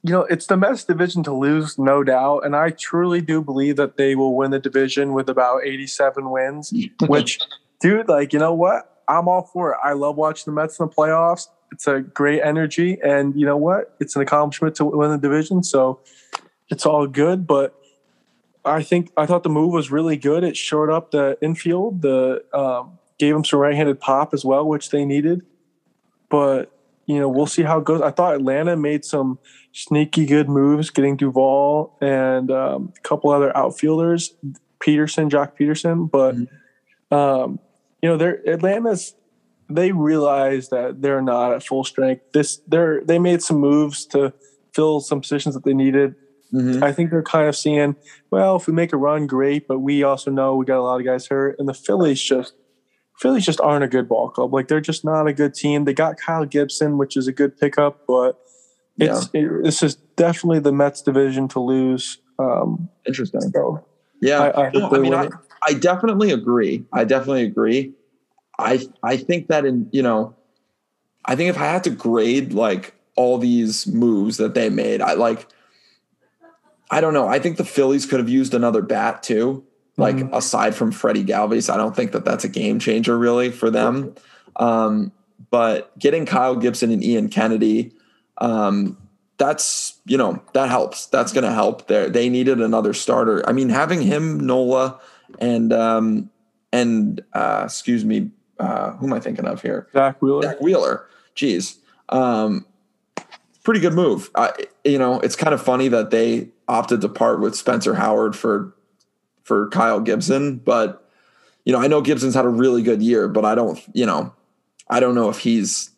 you know, it's the Mets division to lose, no doubt. And I truly do believe that they will win the division with about 87 wins, which, dude, like, you know what? I'm all for it. I love watching the Mets in the playoffs. It's a great energy. And you know what? It's an accomplishment to win the division. So it's all good. But I think I thought the move was really good. It showed up the infield, the um, gave them some right-handed pop as well, which they needed. But you know, we'll see how it goes. I thought Atlanta made some sneaky good moves, getting Duvall and um, a couple other outfielders, Pederson, Joc Pederson. But mm-hmm. um, you know, they're Atlanta's. They realize that they're not at full strength. This they're they made some moves to fill some positions that they needed. Mm-hmm. I think they're kind of seeing, well, if we make a run, great, but we also know we got a lot of guys hurt, and the Phillies just Phillies just aren't a good ball club. Like they're just not a good team. They got Kyle Gibson, which is a good pickup, but it's yeah. it, this is definitely the Mets division to lose. Um, Interesting. So yeah, I, I, no, I mean, I, I definitely agree. I definitely agree. I I think that in you know, I think if I had to grade like all these moves that they made, I like I don't know. I think the Phillies could have used another bat too. Like mm-hmm. aside from Freddie Galvis, I don't think that that's a game changer really for them. Um, but getting Kyle Gibson and Ian Kennedy, um, that's you know that helps. That's going to help. There, they needed another starter. I mean, having him, Nola, and um, and uh, excuse me, uh, who am I thinking of here? Zack Wheeler. Zack Wheeler. Jeez. Um, pretty good move. Uh, you know, it's kind of funny that they opted to part with Spencer Howard for for Kyle Gibson, but you know, I know Gibson's had a really good year, but I don't, you know, I don't know if he's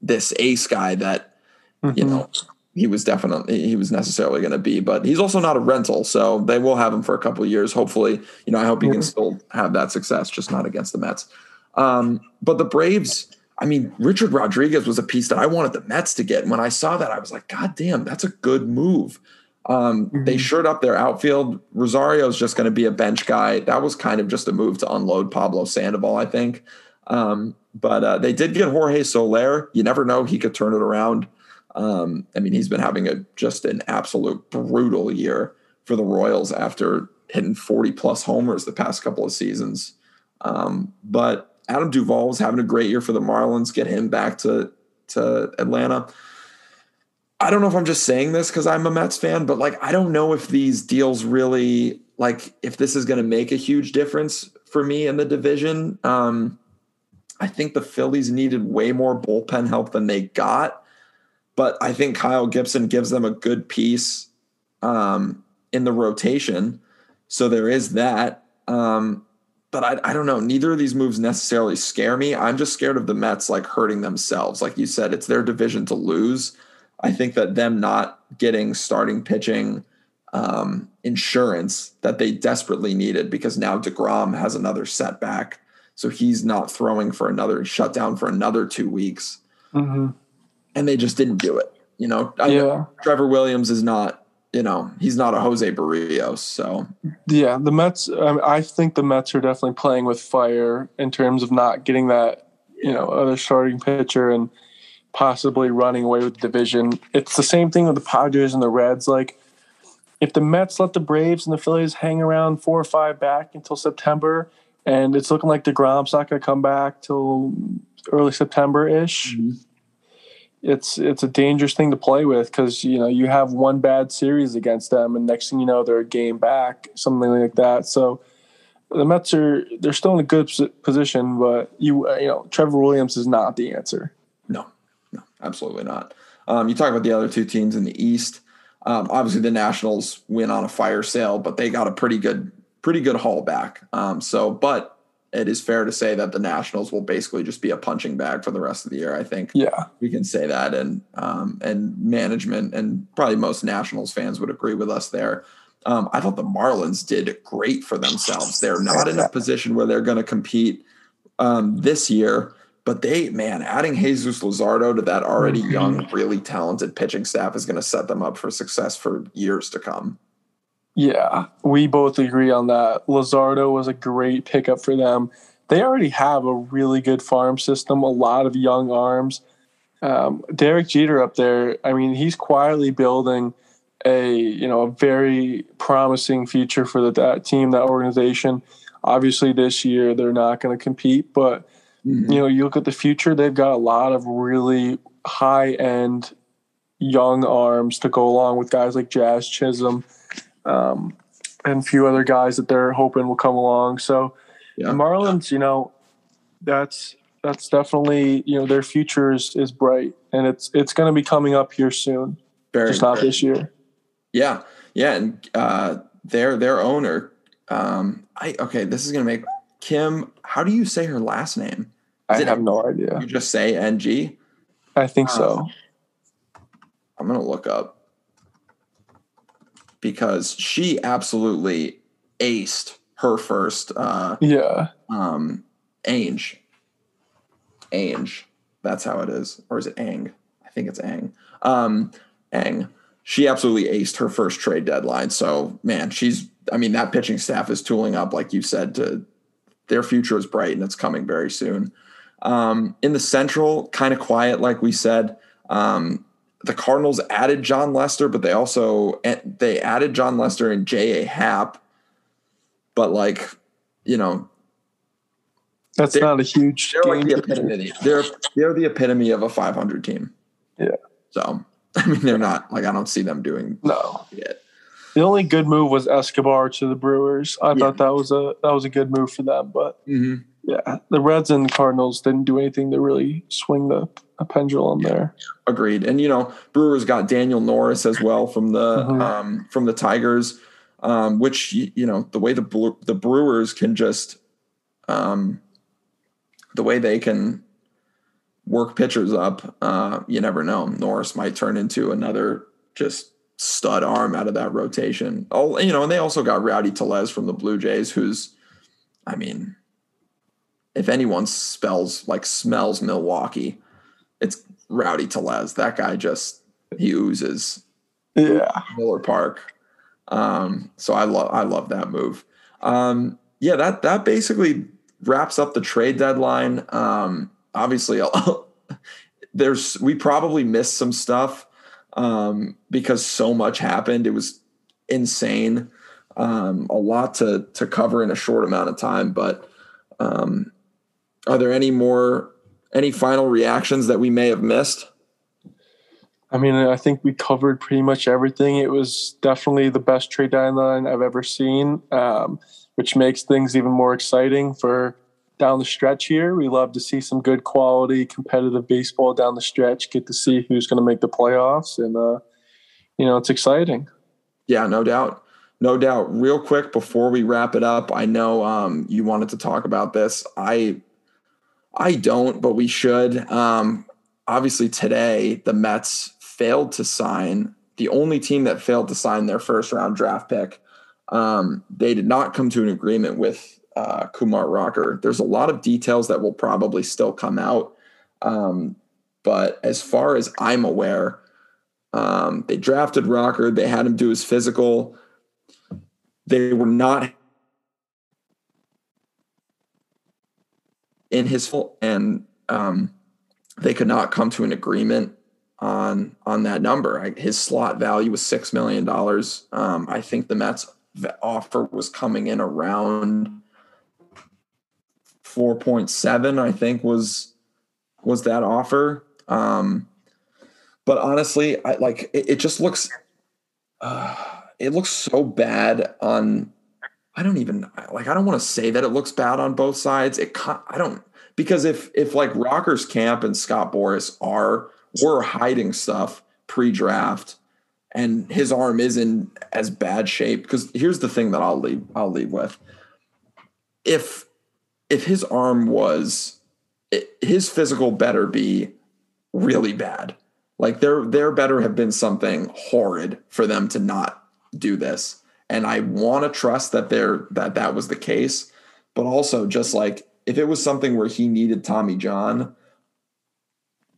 this ace guy that, mm-hmm. you know, he was definitely he was necessarily going to be, but he's also not a rental, so they will have him for a couple of years. Hopefully, you know, I hope he can still have that success, just not against the Mets. Um, but the Braves, I mean, Richard Rodriguez was a piece that I wanted the Mets to get. And when I saw that, I was like, God damn, that's a good move. Um, mm-hmm. They shored up their outfield. Rosario is just going to be a bench guy. That was kind of just a move to unload Pablo Sandoval, I think. Um, but uh, they did get Jorge Soler. You never know; he could turn it around. Um, I mean, he's been having a just an absolute brutal year for the Royals after hitting 40 plus homers the past couple of seasons. Um, but Adam Duvall was having a great year for the Marlins. Get him back to to Atlanta. I don't know if I'm just saying this because I'm a Mets fan, but like I don't know if these deals really like if this is going to make a huge difference for me in the division. Um, I think the Phillies needed way more bullpen help than they got, but I think Kyle Gibson gives them a good piece um, in the rotation. So there is that. Um, but I, I don't know. Neither of these moves necessarily scare me. I'm just scared of the Mets like hurting themselves. Like you said, it's their division to lose. I think that them not getting starting pitching um, insurance that they desperately needed because now DeGrom has another setback. So he's not throwing for another shutdown for another two weeks. Mm-hmm. And they just didn't do it. You know, I, Yeah. Trevor Williams is not, you know, he's not a Jose Berrios. So Yeah, the Mets. I, I think the Mets are definitely playing with fire in terms of not getting that, you know, other starting pitcher and possibly running away with the division. It's the same thing with the Padres and the Reds. Like, if the Mets let the Braves and the Phillies hang around four or five back until September, and it's looking like Degrom's not going to come back till early September ish. It's it's a dangerous thing to play with because you know you have one bad series against them, and next thing you know they're a game back, something like that. So the Mets are they're still in a good position, but you uh, you know Trevor Williams is not the answer. Absolutely not. Um, you talk about the other two teams in the East. Um, obviously, the Nationals win on a fire sale, but they got a pretty good, pretty good haul back. Um, so, but it is fair to say that the Nationals will basically just be a punching bag for the rest of the year. I think Yeah, we can say that, and um, and management and probably most Nationals fans would agree with us there. Um, I thought the Marlins did great for themselves. They're not in a position where they're going to compete um, this year, but they, man, adding Jesus Luzardo to that already young, really talented pitching staff is going to set them up for success for years to come. yeah, we both agree on that. Luzardo was a great pickup for them. They already have a really good farm system, a lot of young arms. Um, Derek Jeter up there, I mean, he's quietly building a you know a very promising future for the, that team, that organization. Obviously, this year they're not going to compete, but you know, you look at the future, they've got a lot of really high end young arms to go along with guys like Jazz Chisholm um, and a few other guys that they're hoping will come along. So Yeah. the Marlins, you know, that's that's definitely you know their future is, is bright and it's it's going to be coming up here soon, Very, just not this year. Yeah, yeah, and uh, their their owner. Um, I okay. This is gonna make Kim. How do you say her last name? I Is it- have no idea. You just say NG. I think so. I'm gonna look up because she absolutely aced her first uh, Yeah, um, Ainge. Ainge. That's how it is, or is it Ang? I think it's Ang. Um, Ang. She absolutely aced her first trade deadline. So man, she's. I mean, that pitching staff is tooling up, like you said. To their future is bright, and it's coming very soon. Um, in the Central, kind of quiet, like we said. Um, the Cardinals added Jon Lester, but they also they added Jon Lester and J. A. Happ. But like, you know, that's not a huge. they're like the epitome. They're they're the epitome of a 500 team. Yeah. So I mean, they're not like I don't see them doing No, it. the only good move was Escobar to the Brewers. I Yeah. thought that was a that was a good move for them, but yeah, the Reds and Cardinals didn't do anything to really swing the a pendulum there. Agreed. And you know, Brewers got Daniel Norris as well from the Mhm. um, from the Tigers, um, which you know the way the the Brewers can just um, the way they can work pitchers up. Uh, you never know. Norris might turn into another just stud arm out of that rotation. Oh, you know, and they also got Rowdy Tellez from the Blue Jays, who's, I mean, if anyone spells like smells Milwaukee, it's Rowdy Tellez. That guy just he oozes Yeah, Miller Park. Um, so I love I love that move. Um, yeah, that that basically wraps up the trade deadline. Um, obviously, there's we probably missed some stuff um, because so much happened. It was insane. Um, a lot to to cover in a short amount of time. But um, are there any more any final reactions that we may have missed? I mean, I think we covered pretty much everything. It was definitely the best trade deadline I've ever seen, um, which makes things even more exciting for down the stretch here. We love to see some good quality competitive baseball down the stretch. Get to see who's going to make the playoffs, and uh, you know, it's exciting. Yeah, no doubt. No doubt. Real quick before we wrap it up, I know um, you wanted to talk about this. I I don't, but we should. Um, obviously, today the Mets failed to sign the only team that failed to sign their first round draft pick. Um, they did not come to an agreement with uh, Kumar Rocker. There's a lot of details that will probably still come out. Um, but as far as I'm aware, um, they drafted Rocker. They had him do his physical. They were not in his full, and um, they could not come to an agreement on on that number. I, his slot value was six million dollars. Um, I think the Mets offer was coming in around four point seven. I think was was that offer. Um, but honestly, I like it, it just looks. Uh, it looks so bad on. I don't even like. I don't want to say that it looks bad on both sides. It. I don't because if if like Rockers Camp and Scott Boras are were hiding stuff pre-draft, and his arm is in as bad shape. Because here's the thing that I'll leave. I'll leave with. If if his arm was, his physical better be really bad. Like there, there better have been something horrid for them to not do this. And I want to trust that there that that was the case, but also just like if it was something where he needed Tommy John,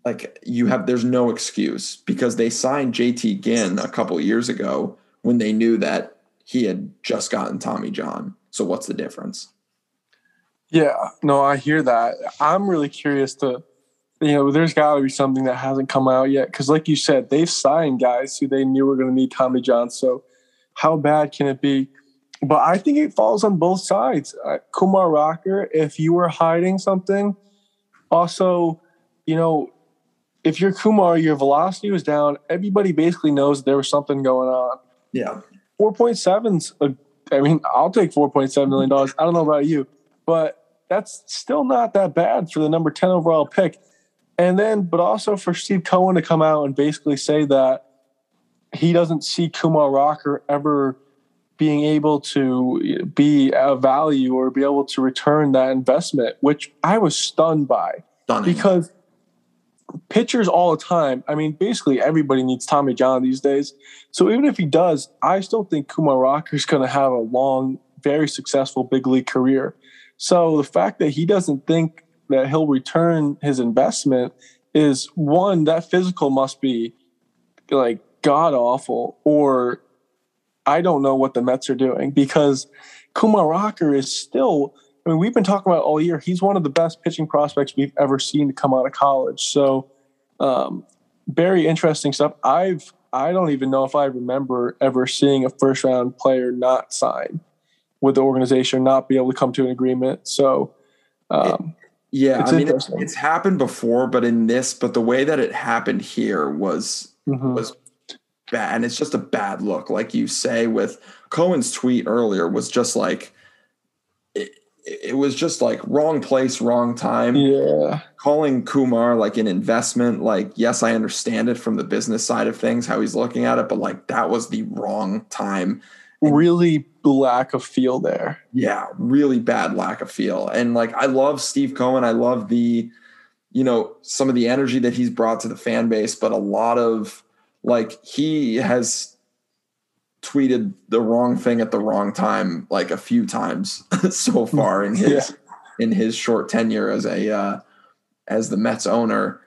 like you have there's no excuse because they signed JT Ginn a couple years ago when they knew that he had just gotten Tommy John. So what's the difference? Yeah, no, I hear that. I'm really curious to you know, there's got to be something that hasn't come out yet. Because, like you said, they've signed guys who they knew were going to need Tommy John. So, how bad can it be? But I think it falls on both sides. Uh, Kumar Rocker, if you were hiding something, also, you know, if you're Kumar, your velocity was down. Everybody basically knows there was something going on. Yeah. 4.7's, a, I mean, I'll take $4.7 million. I don't know about you, but that's still not that bad for the number 10 overall pick. And then, but also for Steve Cohen to come out and basically say that he doesn't see Kumar Rocker ever being able to be a value or be able to return that investment, which I was stunned by. Stunning. Because pitchers all the time, I mean, basically everybody needs Tommy John these days. So even if he does, I still think Kumar Rocker is going to have a long, very successful big league career. So the fact that he doesn't think that he'll return his investment is one that physical must be like god awful or I don't know what the Mets are doing because Kumar Rocker is still I mean we've been talking about all year. He's one of the best pitching prospects we've ever seen to come out of college. So um, very interesting stuff. I've I don't even know if I remember ever seeing a first round player not sign with the organization not be able to come to an agreement. So um, yeah, it's I mean, it's, it's, happened before, but in this, but the way that it happened here was mm-hmm. was bad, and it's just a bad look. Like you say, with Cohen's tweet earlier was just like it, it was just like wrong place, wrong time. Yeah, calling Kumar like an investment. Like, yes, I understand it from the business side of things, how he's looking at it, but like that was the wrong time. And, really lack of feel there. Yeah, really bad lack of feel. And like I love Steve Cohen. I love the, you know, some of the energy that he's brought to the fan base, but a lot of like he has tweeted the wrong thing at the wrong time like a few times so far in his yeah. in his short tenure as a uh, as the Mets owner.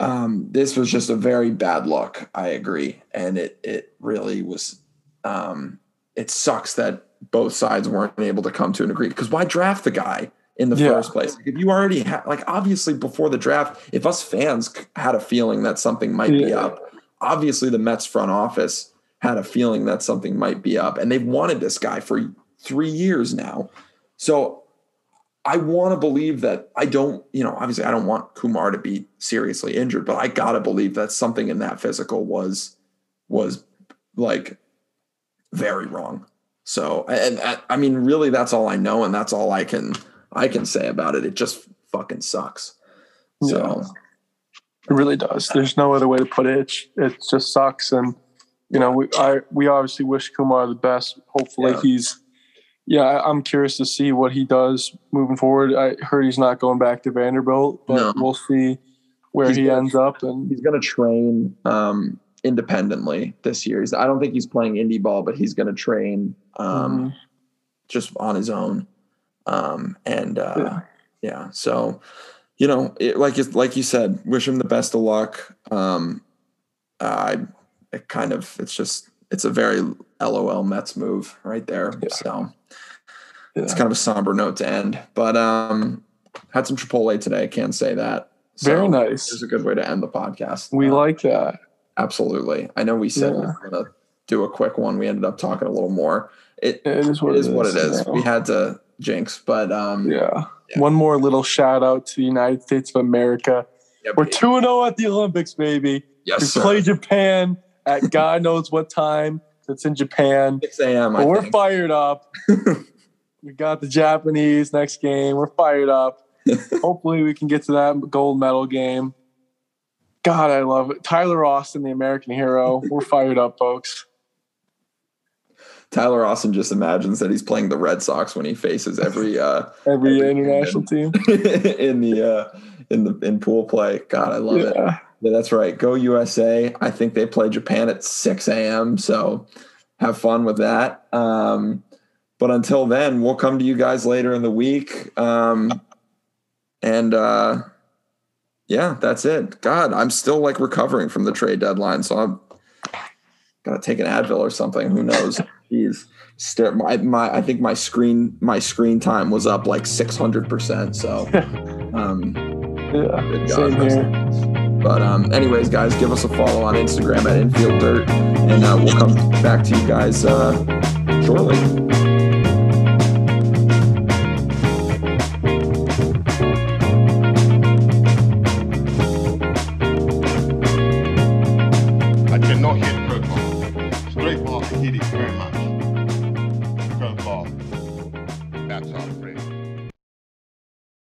Um, this was just a very bad look. I agree, and it it really was um, it sucks that both sides weren't able to come to an agreement. Because why draft the guy in the yeah. first place? Like if you already had, like, obviously before the draft, if us fans had a feeling that something might yeah. be up, obviously the Mets front office had a feeling that something might be up, and they've wanted this guy for three years now. So I want to believe that I don't, you know, obviously I don't want Kumar to be seriously injured, but I gotta believe that something in that physical was was like very wrong. So, and, I mean, really, that's all I know, and that's all I can I can say about it. It just fucking sucks. So, yeah. It really does. There's no other way to put it. It just sucks, and you know, we I we obviously wish Kumar the best. Hopefully, yeah. he's. Yeah, I'm curious to see what he does moving forward. I heard he's not going back to Vanderbilt, but no. we'll see where he's he gonna, ends up. And he's going to train um, independently this year. He's, I don't think he's playing indie ball, but he's going to train um, Mhm. just on his own. Um, and uh, Yeah. yeah. so you know, it, like it's like you said, wish him the best of luck. Um, I it kind of it's just it's a very LOL Mets move right there. Yeah. So it's kind of a somber note to end. But um, had some Chipotle today. Can't say that. So Very nice. It's a good way to end the podcast. We Uh, like that. absolutely. I know we said we Yeah. were gonna do a quick one. We ended up talking a little more. It, It is what it is what it is. you know. We had to jinx, but um, Yeah. Yeah. One more little shout out to the United States of America. We're baby. 2 0 at the Olympics, baby. yes, we sir. play Japan at God knows what time. It's in Japan. 6 a.m. We're think. fired up. we got the Japanese next game. We're fired up. Hopefully, we can get to that gold medal game. God, I love it. Tyler Austin, the American hero. We're fired up, folks. Tyler Austin just imagines that he's playing the Red Sox when he faces every uh, Every Every international team. in the uh, in the in pool play. God, I love it. Yeah. Yeah, that's right. Go USA. I think they play Japan at 6 a.m. So have fun with that. Um, but until then, we'll come to you guys later in the week. Um, and uh, yeah, that's it. God, I'm still like recovering from the trade deadline. So I'm gotta take an Advil or something. Who knows? Jeez. Stare, my, my I think my screen my screen time was up like 600 percent. So um, Yeah. Good Same here. but um, anyways, guys, give us a follow on Instagram at Infield Dirt, and uh, we'll come back to you guys uh, shortly.